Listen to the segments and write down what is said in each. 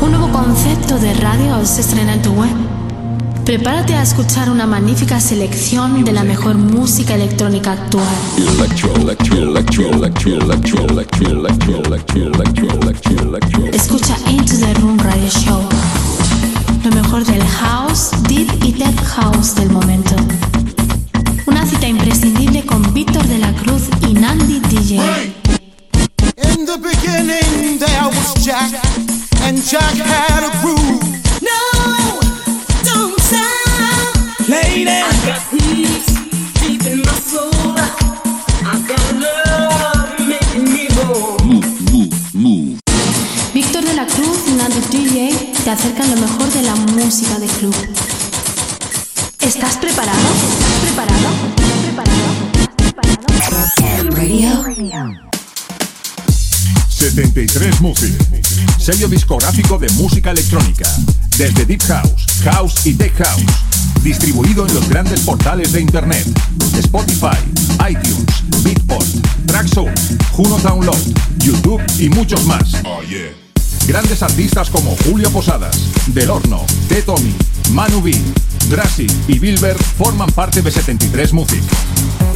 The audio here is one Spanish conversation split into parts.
Un nuevo concepto de radio se estrena en tu web. Prepárate a escuchar una magnífica selección de la mejor música electrónica actual. Escucha Into the Room Radio Show. Lo mejor del house, deep y tech house del momento. Una cita imprescindible con Víctor de la Cruz y Nandi DJ. In the beginning there was Jack, and Jack had a groove. No, don't stop. Lady, I got peace deep in my soul. I got love making me whole. Víctor de la Cruz y Nandi DJ te acercan lo mejor de la música de club. ¿Estás preparado? ¿Estás preparado? ¿Estás preparado? ¿Estás preparado? Radio. 73 Music, sello discográfico de música electrónica, desde Deep House, House y Tech House, distribuido en los grandes portales de Internet, Spotify, iTunes, Beatport, Traxsource, Juno Download, YouTube y muchos más. Grandes artistas como Julio Posadas, Del Horno, T. Tommy, Manu B, Drassi y Bilber forman parte de 73 Music.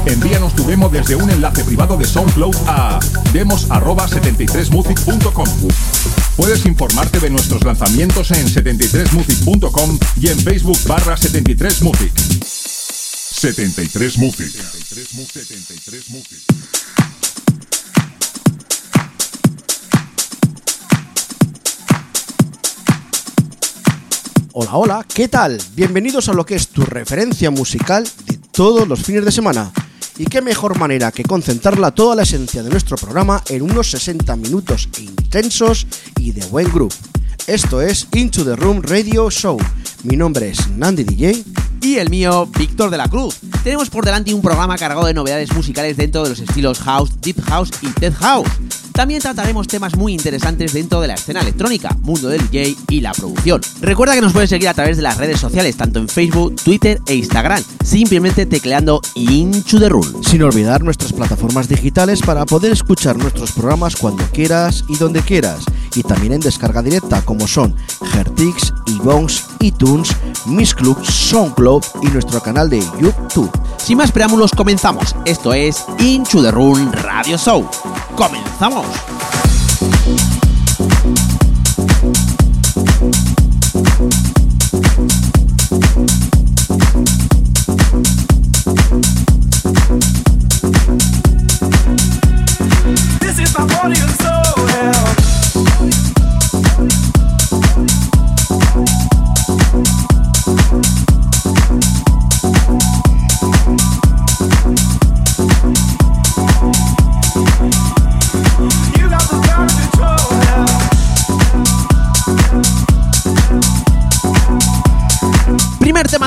Envíanos tu demo desde un enlace privado de SoundCloud a demos@73music.com. Puedes informarte de nuestros lanzamientos en 73music.com y en Facebook barra 73music. 73 Music. 73 Hola, hola, ¿qué tal? Bienvenidos a lo que es tu referencia musical de todos los fines de semana. Y qué mejor manera que concentrarla toda la esencia de nuestro programa en unos 60 minutos intensos y de buen grupo. Esto es Into the Room Radio Show. Mi nombre es Nandi DJ. Y el mío, Víctor de la Cruz. Tenemos por delante un programa cargado de novedades musicales dentro de los estilos house, deep house y tech house. También trataremos temas muy interesantes dentro de la escena electrónica, mundo del DJ y la producción. Recuerda que nos puedes seguir a través de las redes sociales, tanto en Facebook, Twitter e Instagram, simplemente tecleando Into the Room. Sin olvidar nuestras plataformas digitales para poder escuchar nuestros programas cuando quieras y donde quieras. Y también en descarga directa como son Hertix, iVox, iTunes, Miss Club, SoundCloud y nuestro canal de YouTube. Sin más preámbulos, comenzamos. Esto es Into the Room Radio Show. ¡Comenzamos!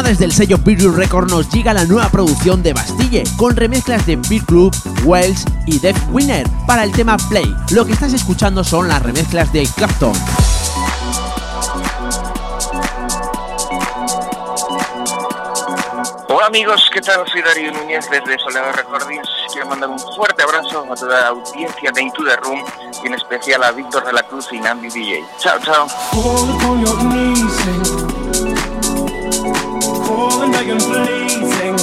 Desde el sello Virtual Record nos llega la nueva producción de Bastille, con remezclas de Beat Club, Wells y Def Winner para el tema Play. Lo que estás escuchando son las remezclas de Clapton. Hola amigos, ¿qué tal? Soy Darío Núñez desde Soledad Recordings. Quiero mandar un fuerte abrazo a toda la audiencia de Into the Room y en especial a Víctor de la Cruz y Nandi DJ. Chao, chao. begging, pleading.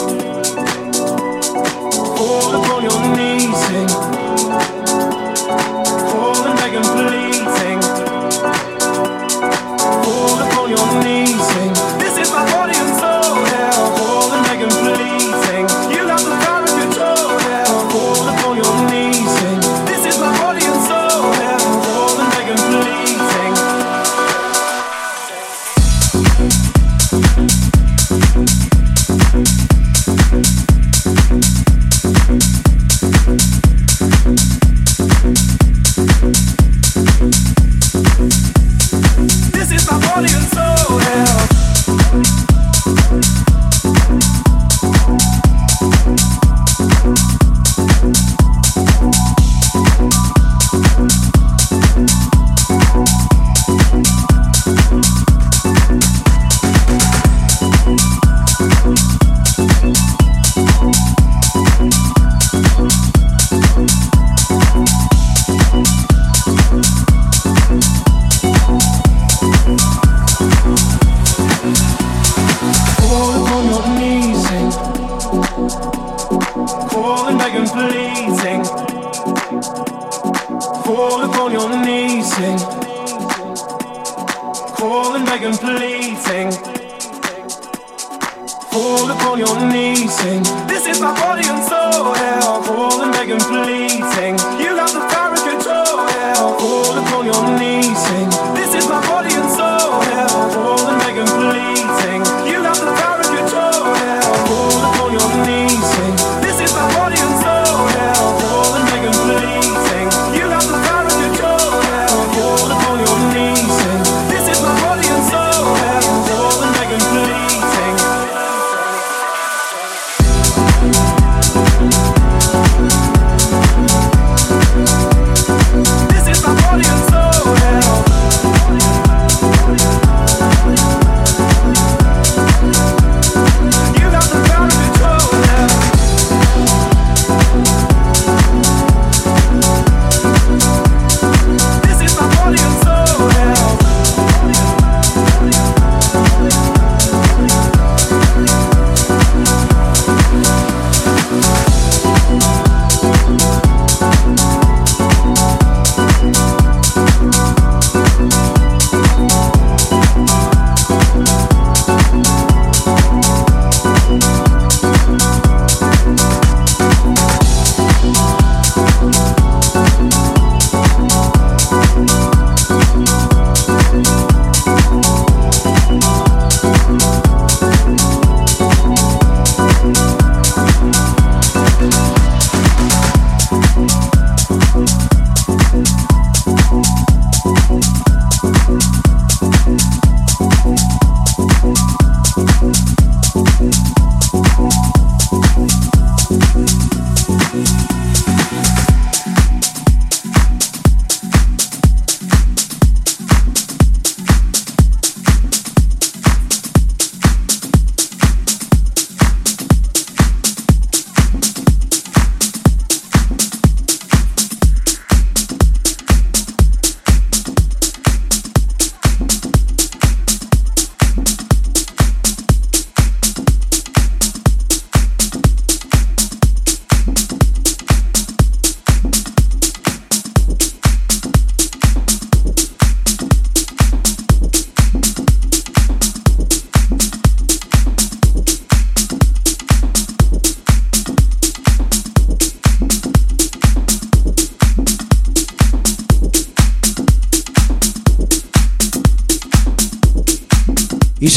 Fall upon your knees.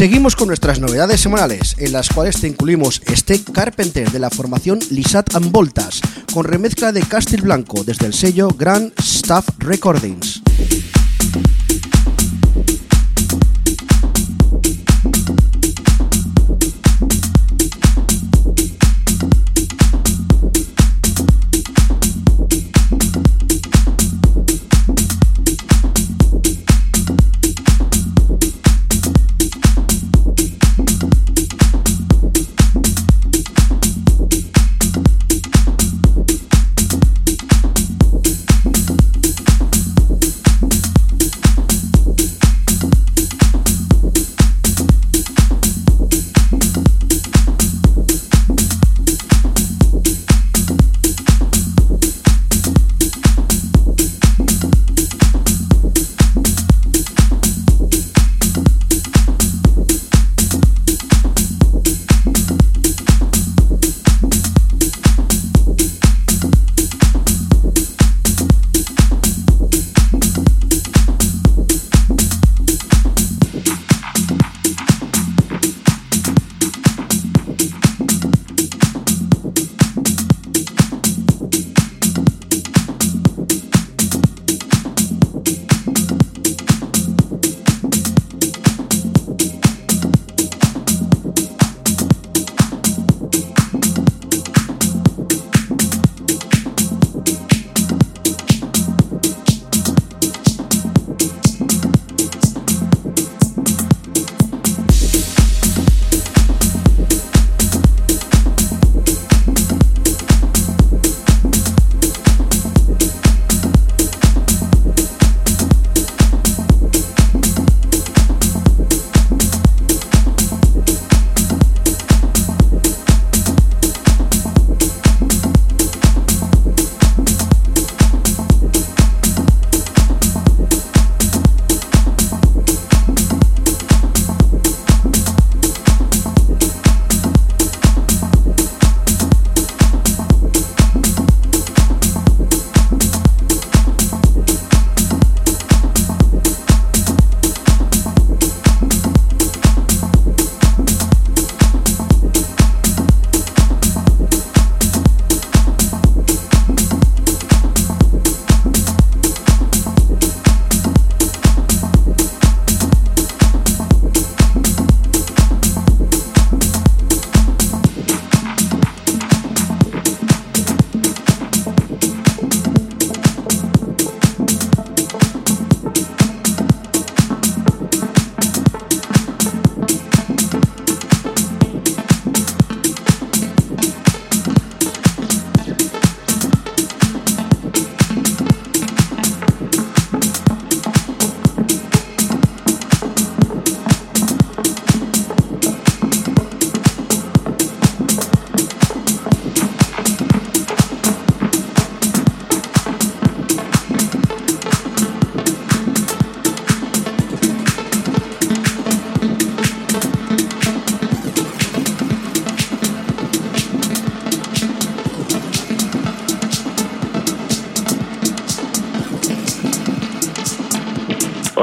Seguimos con nuestras novedades semanales, en las cuales te incluimos Steve Carpenter de la formación Lisat and Voltas, con remezcla de Castil Blanco desde el sello Grand Staff Recordings.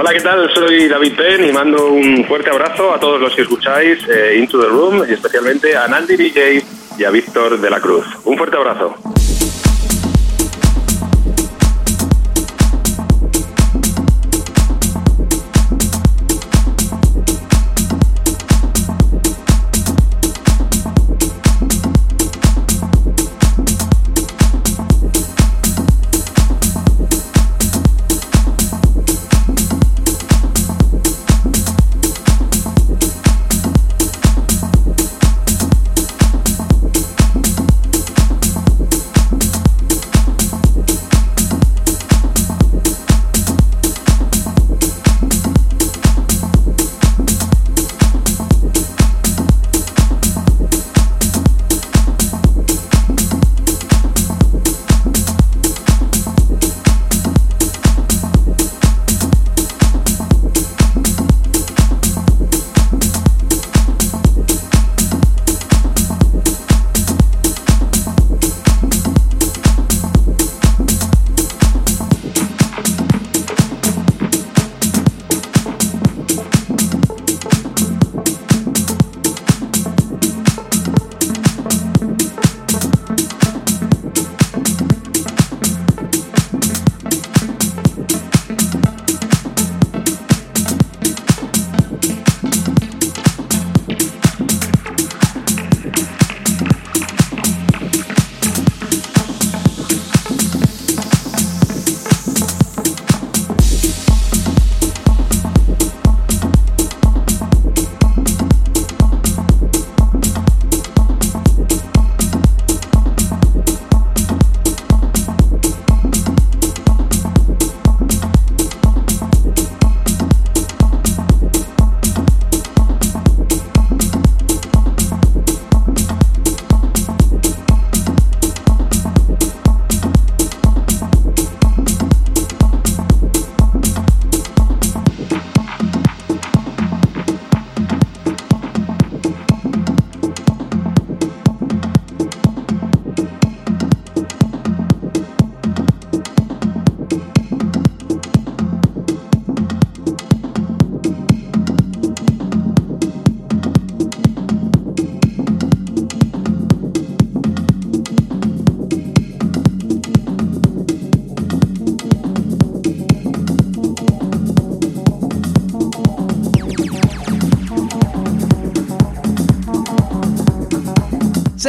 Hola, ¿qué tal? Soy David Penn y mando un fuerte abrazo a todos los que escucháis eh, Into the Room y especialmente a Nandi DJ y a Víctor de la Cruz. Un fuerte abrazo.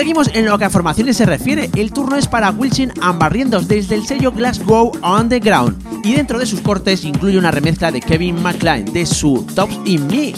Seguimos en lo que a formaciones se refiere. El turno es para Wilson Ambarrientos desde el sello Glasgow Underground. Y dentro de sus cortes incluye una remezcla de Kevin McLean de su Tops in Me.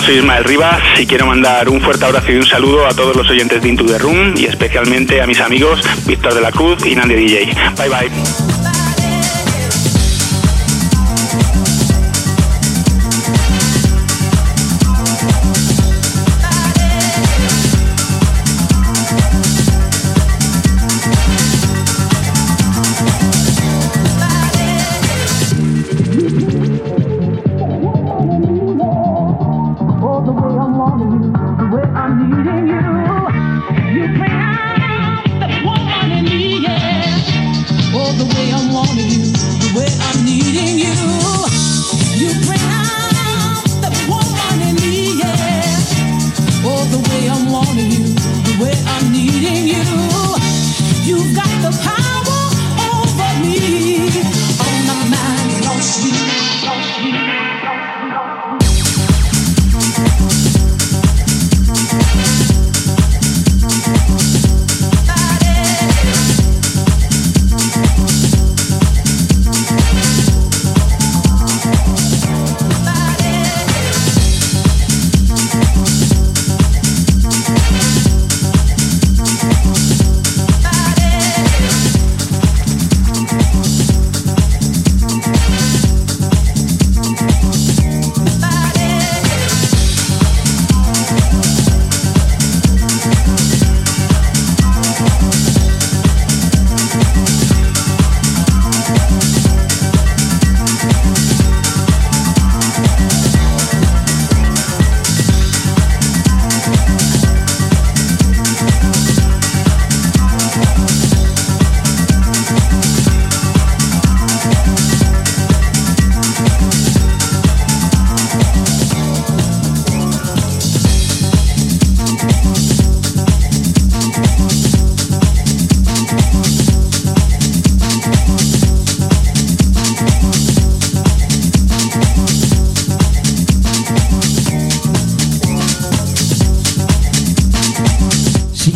Soy Ismael Rivas y quiero mandar un fuerte abrazo y un saludo a todos los oyentes de Into the Room y especialmente a mis amigos Víctor de la Cruz y Nandy DJ. Bye bye.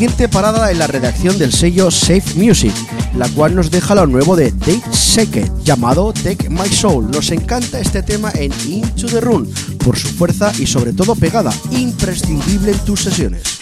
Siguiente parada en la redacción del sello Safe Music, la cual nos deja lo nuevo de Dave Seket, llamado Take My Soul. Nos encanta este tema en Into the Room, por su fuerza y sobre todo pegada, imprescindible en tus sesiones.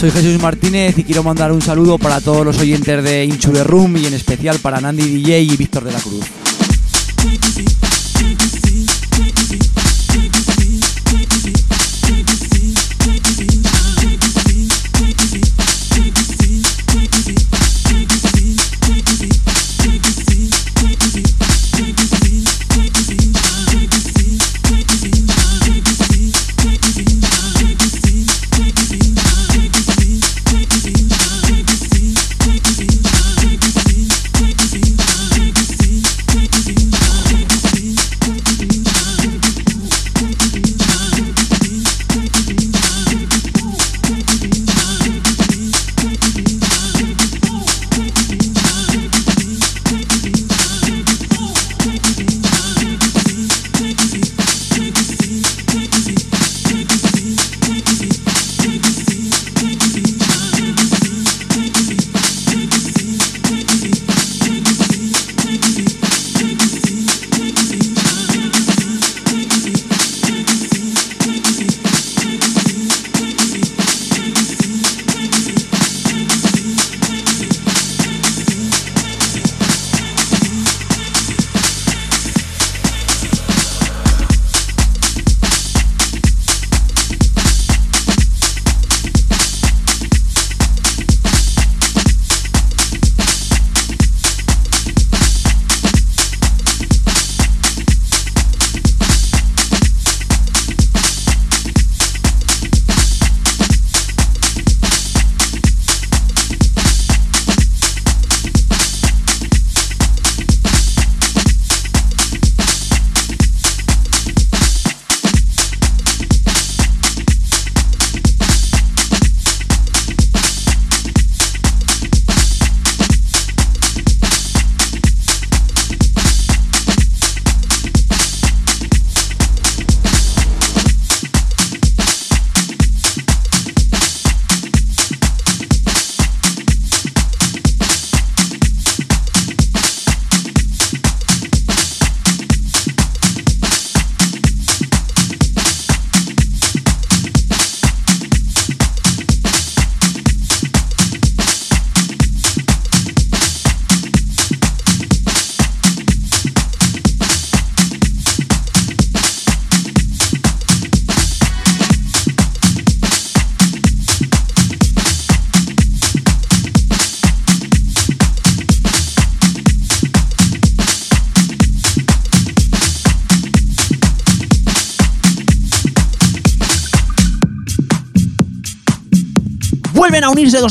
Soy Jesús Martínez y quiero mandar un saludo para todos los oyentes de Inchu the Room y en especial para Nandi DJ y Víctor de la Cruz.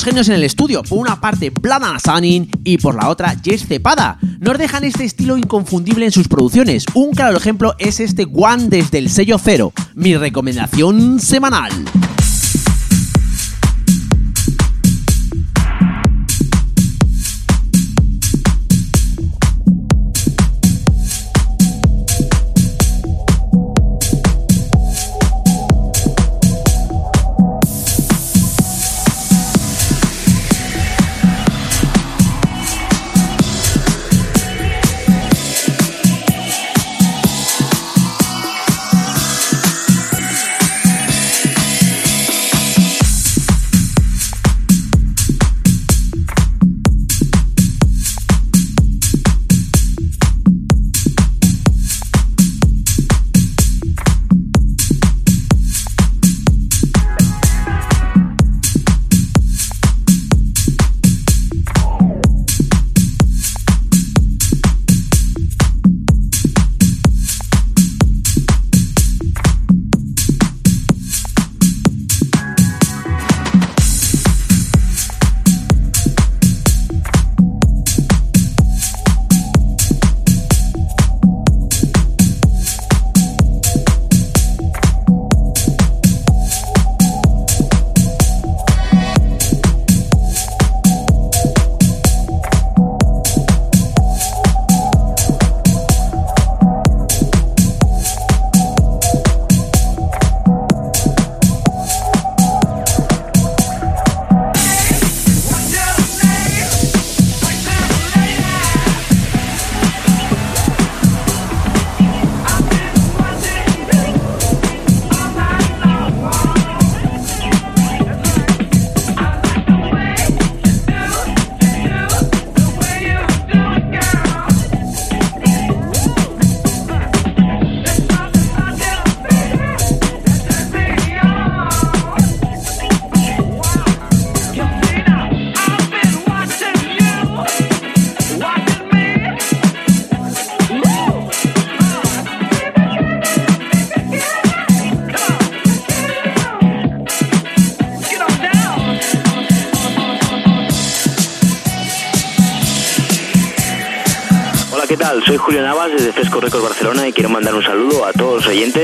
Genios en el estudio, por una parte Blada Sanin y por la otra Jess Cepada. Nos dejan este estilo inconfundible en sus producciones. Un claro ejemplo es este One desde el sello cero, mi recomendación semanal. Los oyentes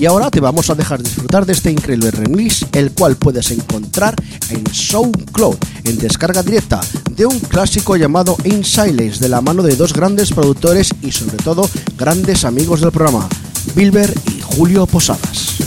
Y ahora te vamos a dejar disfrutar de este increíble remix, el cual puedes encontrar en SoundCloud, en descarga directa, de un clásico llamado In Silence, de la mano de dos grandes productores y sobre todo grandes amigos del programa, Bilber y Julio Posadas.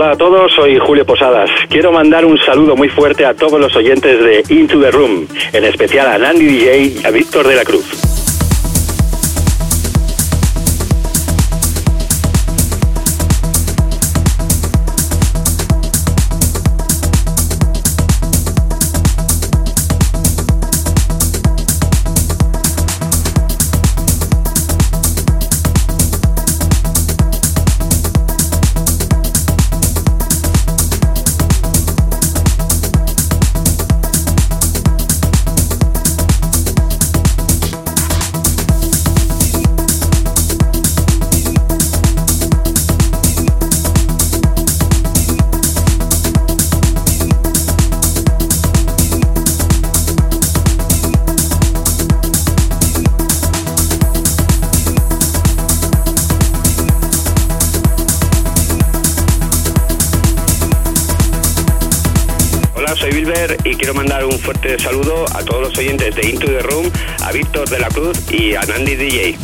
Hola a todos, soy Julio Posadas. Quiero mandar un saludo muy fuerte a todos los oyentes de Into the Room, en especial a Nandy DJ y a Víctor de la Cruz. Saludo a todos los oyentes de Into the Room, a Víctor de la Cruz y a Nandy DJ.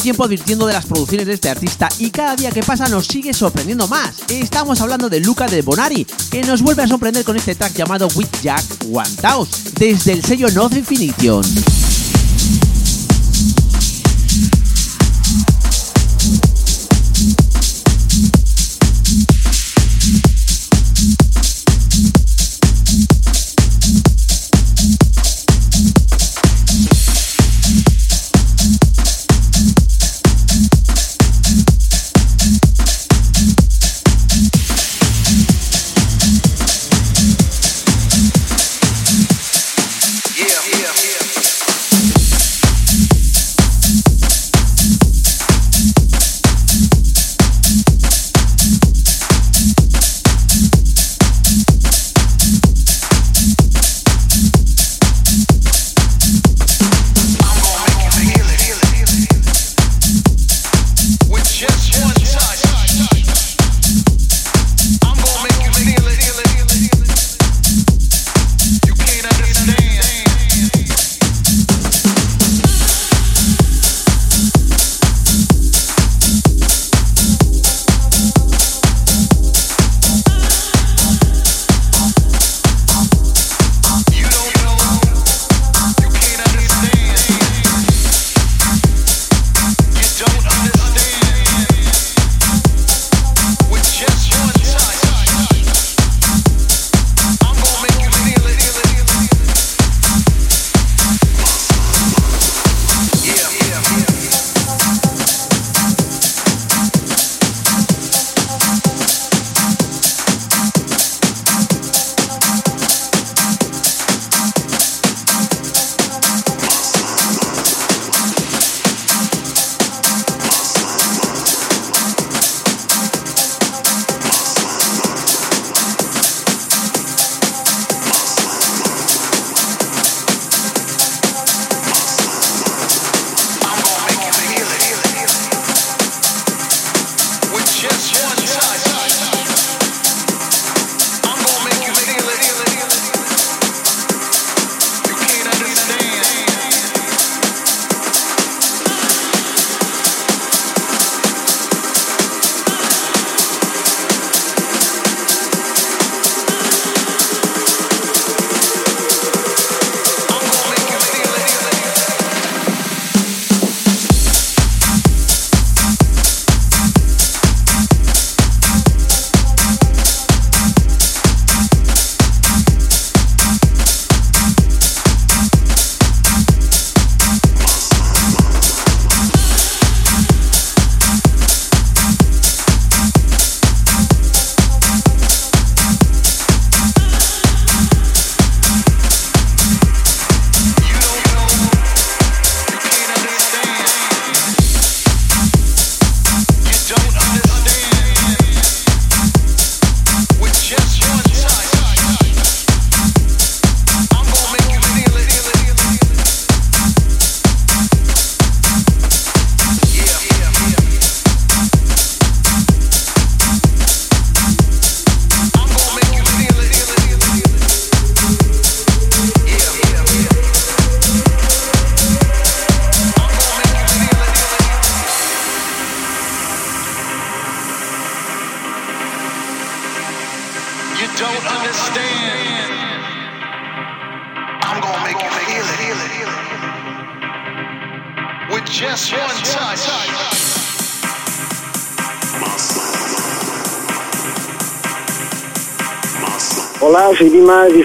Tiempo advirtiendo de las producciones de este artista y cada día que pasa nos sigue sorprendiendo más. Estamos hablando de Luca de Bonari, que nos vuelve a sorprender con este track llamado With Jack 1000 desde el sello No Definition.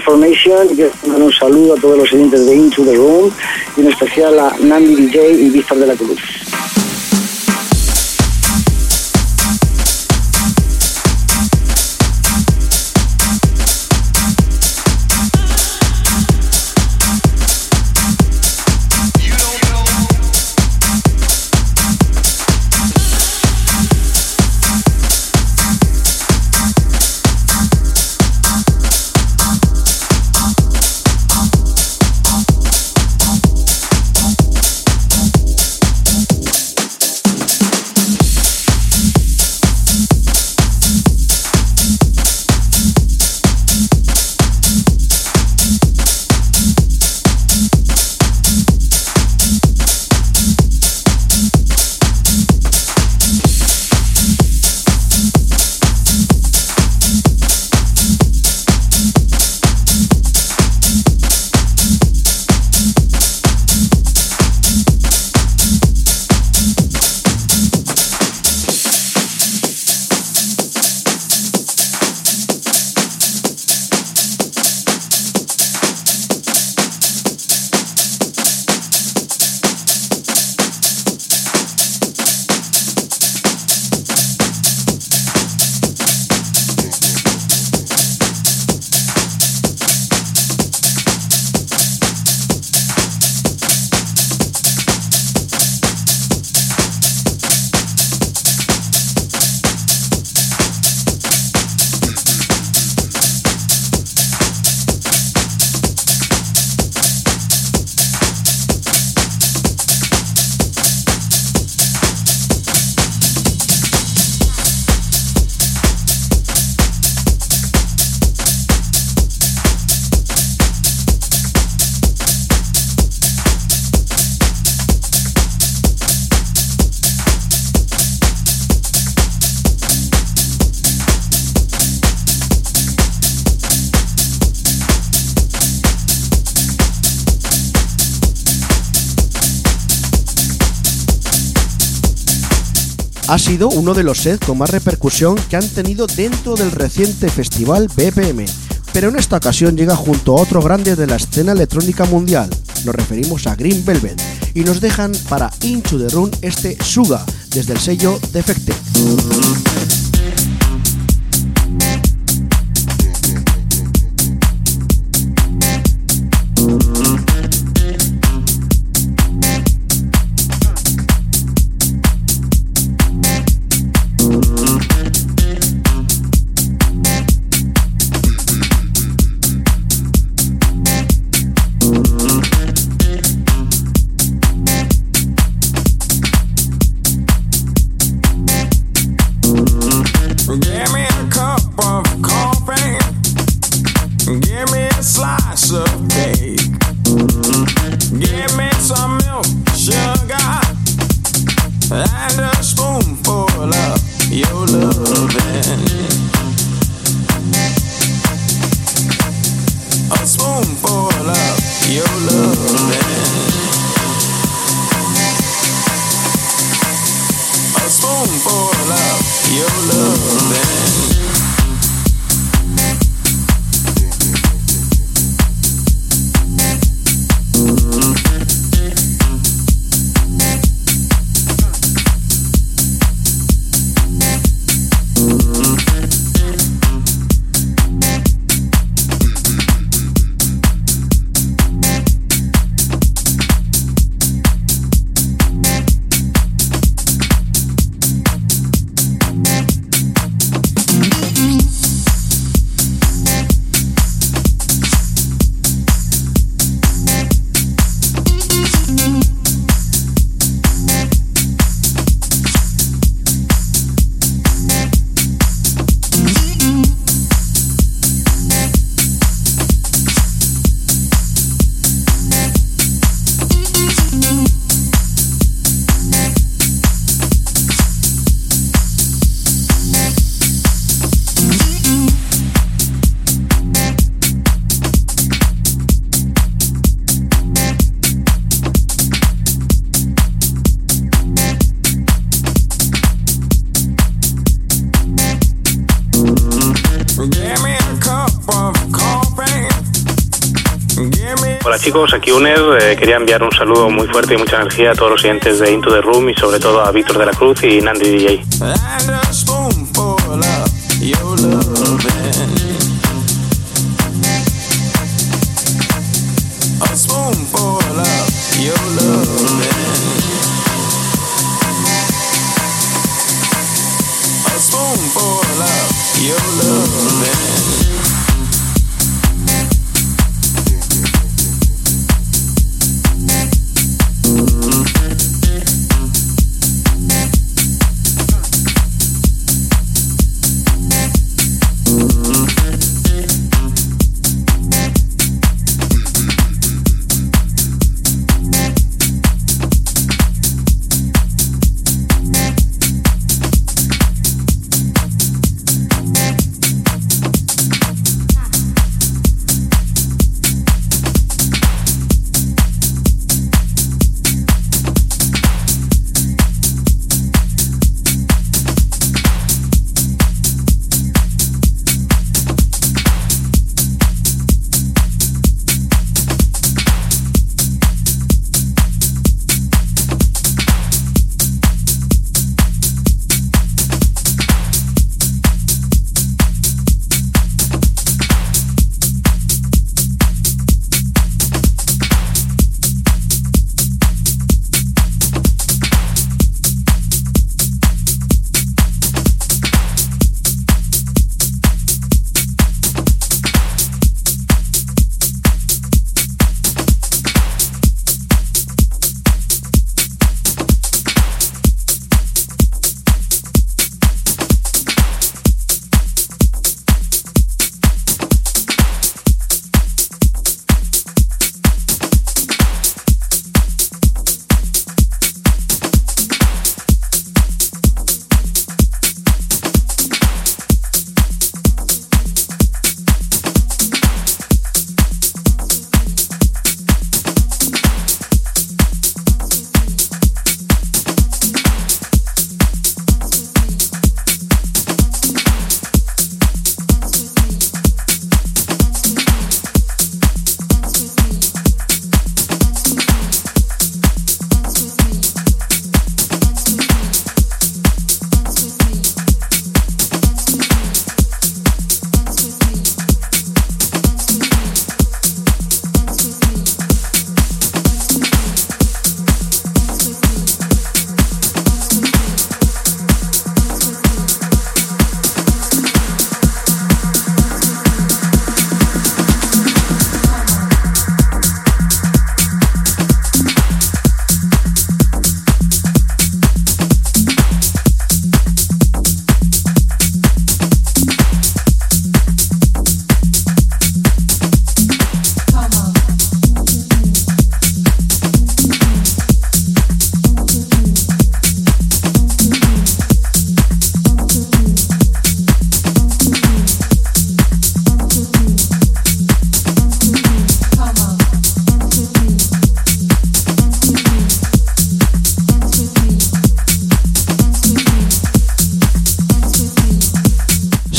Soy Dimas de Formation y quiero mandar un saludo a todos los oyentes de Into the Room y en especial a Nandi DJ y Víctor de la Cruz. Ha sido uno de los sets con más repercusión que han tenido dentro del reciente festival BPM, pero en esta ocasión llega junto a otro grande de la escena electrónica mundial. Nos referimos a Green Velvet y nos dejan para Into the Room este Suga desde el sello Defected. Chicos, aquí Uner. Eh, quería enviar un saludo muy fuerte y mucha energía a todos los oyentes de Into the Room y sobre todo a Víctor de la Cruz y Nandi DJ.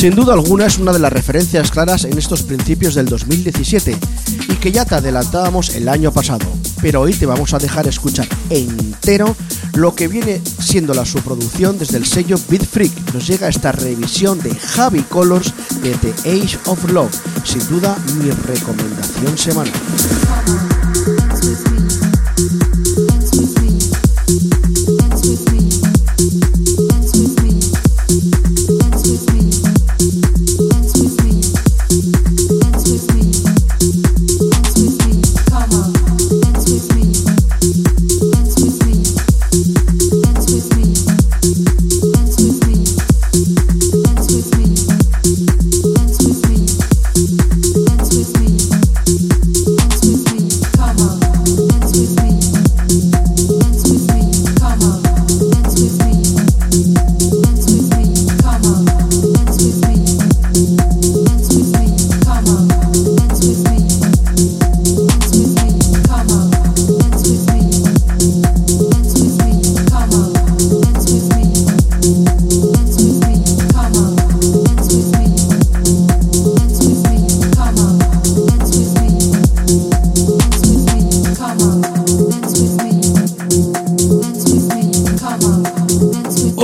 Sin duda alguna es una de las referencias claras en estos principios del 2017 y que ya te adelantábamos el año pasado, pero hoy te vamos a dejar escuchar entero lo que viene siendo la subproducción desde el sello Beat Freak. Nos llega esta revisión de Javi Colors de The Age of Love, sin duda mi recomendación semanal.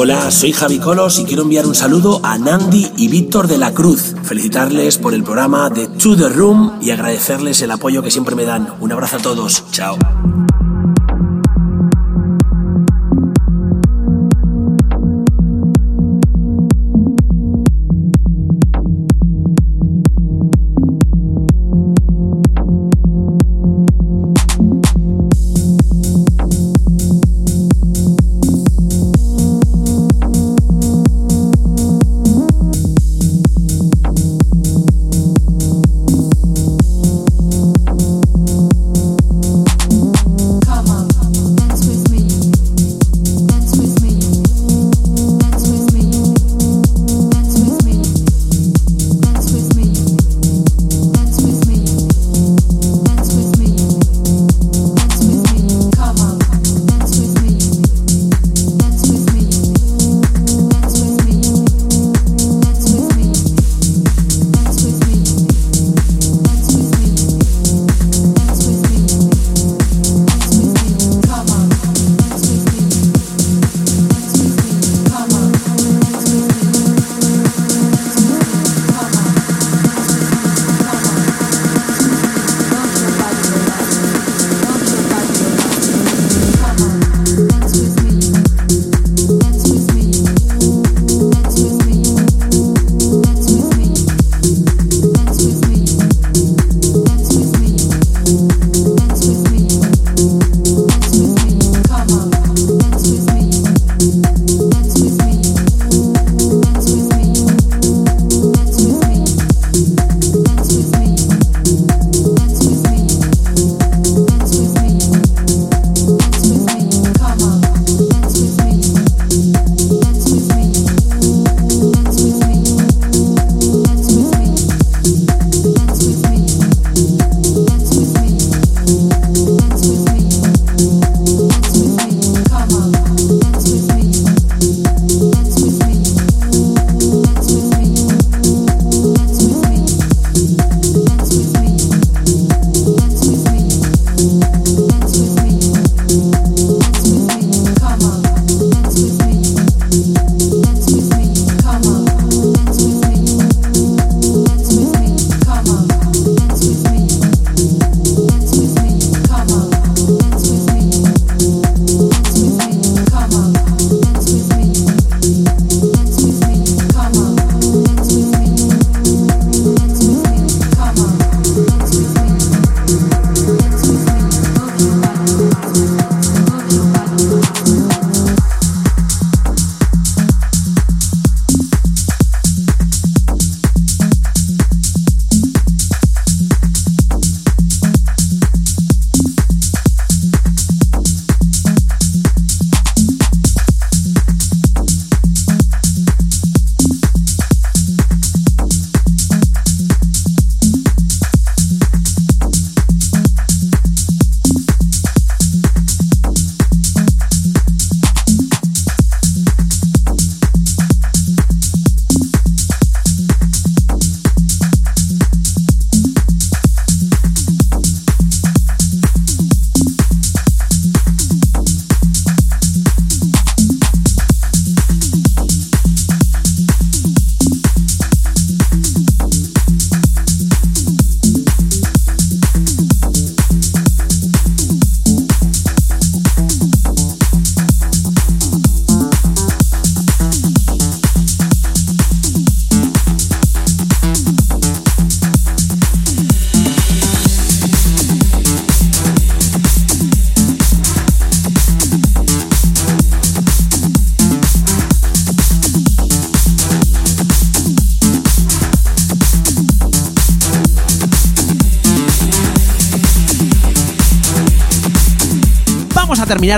Hola, soy Javi Colos y quiero enviar un saludo a Nandi y Víctor de la Cruz. Felicitarles por el programa de To The Room y agradecerles el apoyo que siempre me dan. Un abrazo a todos. Chao.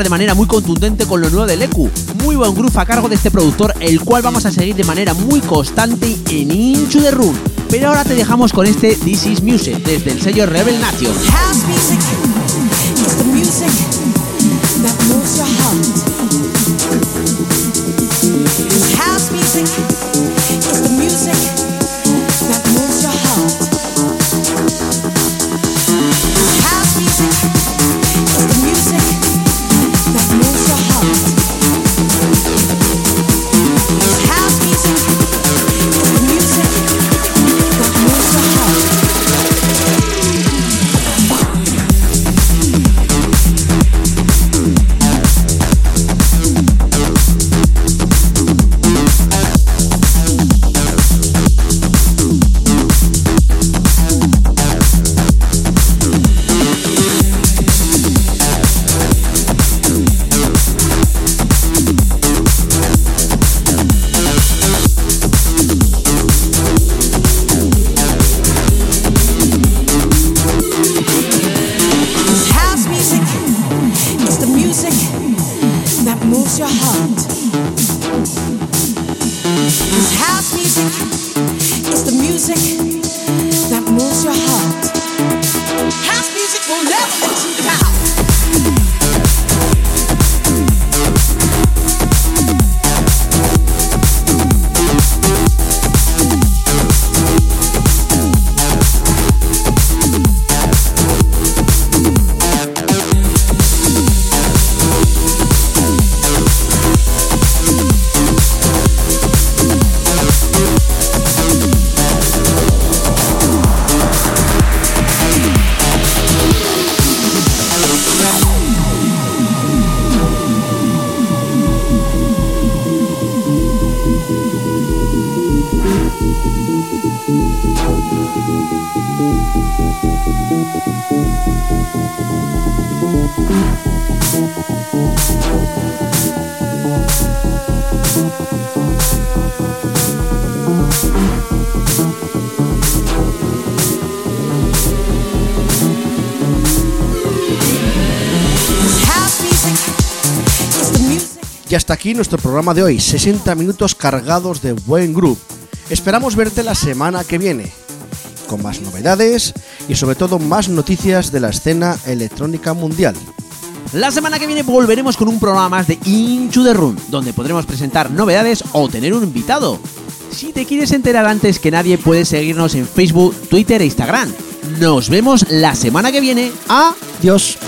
De manera muy contundente con lo nuevo del EQ. Muy buen groove a cargo de este productor, el cual vamos a seguir de manera muy constante en Into the Room. Pero ahora te dejamos con este This is Music desde el sello Rebel Nation. Hasta aquí nuestro programa de hoy, 60 minutos cargados de buen groove. Esperamos verte la semana que viene, con más novedades y sobre todo más noticias de la escena electrónica mundial. La semana que viene volveremos con un programa más de Into the Room, donde podremos presentar novedades o tener un invitado. Si te quieres enterar antes que nadie, puedes seguirnos en Facebook, Twitter e Instagram. Nos vemos la semana que viene. Adiós.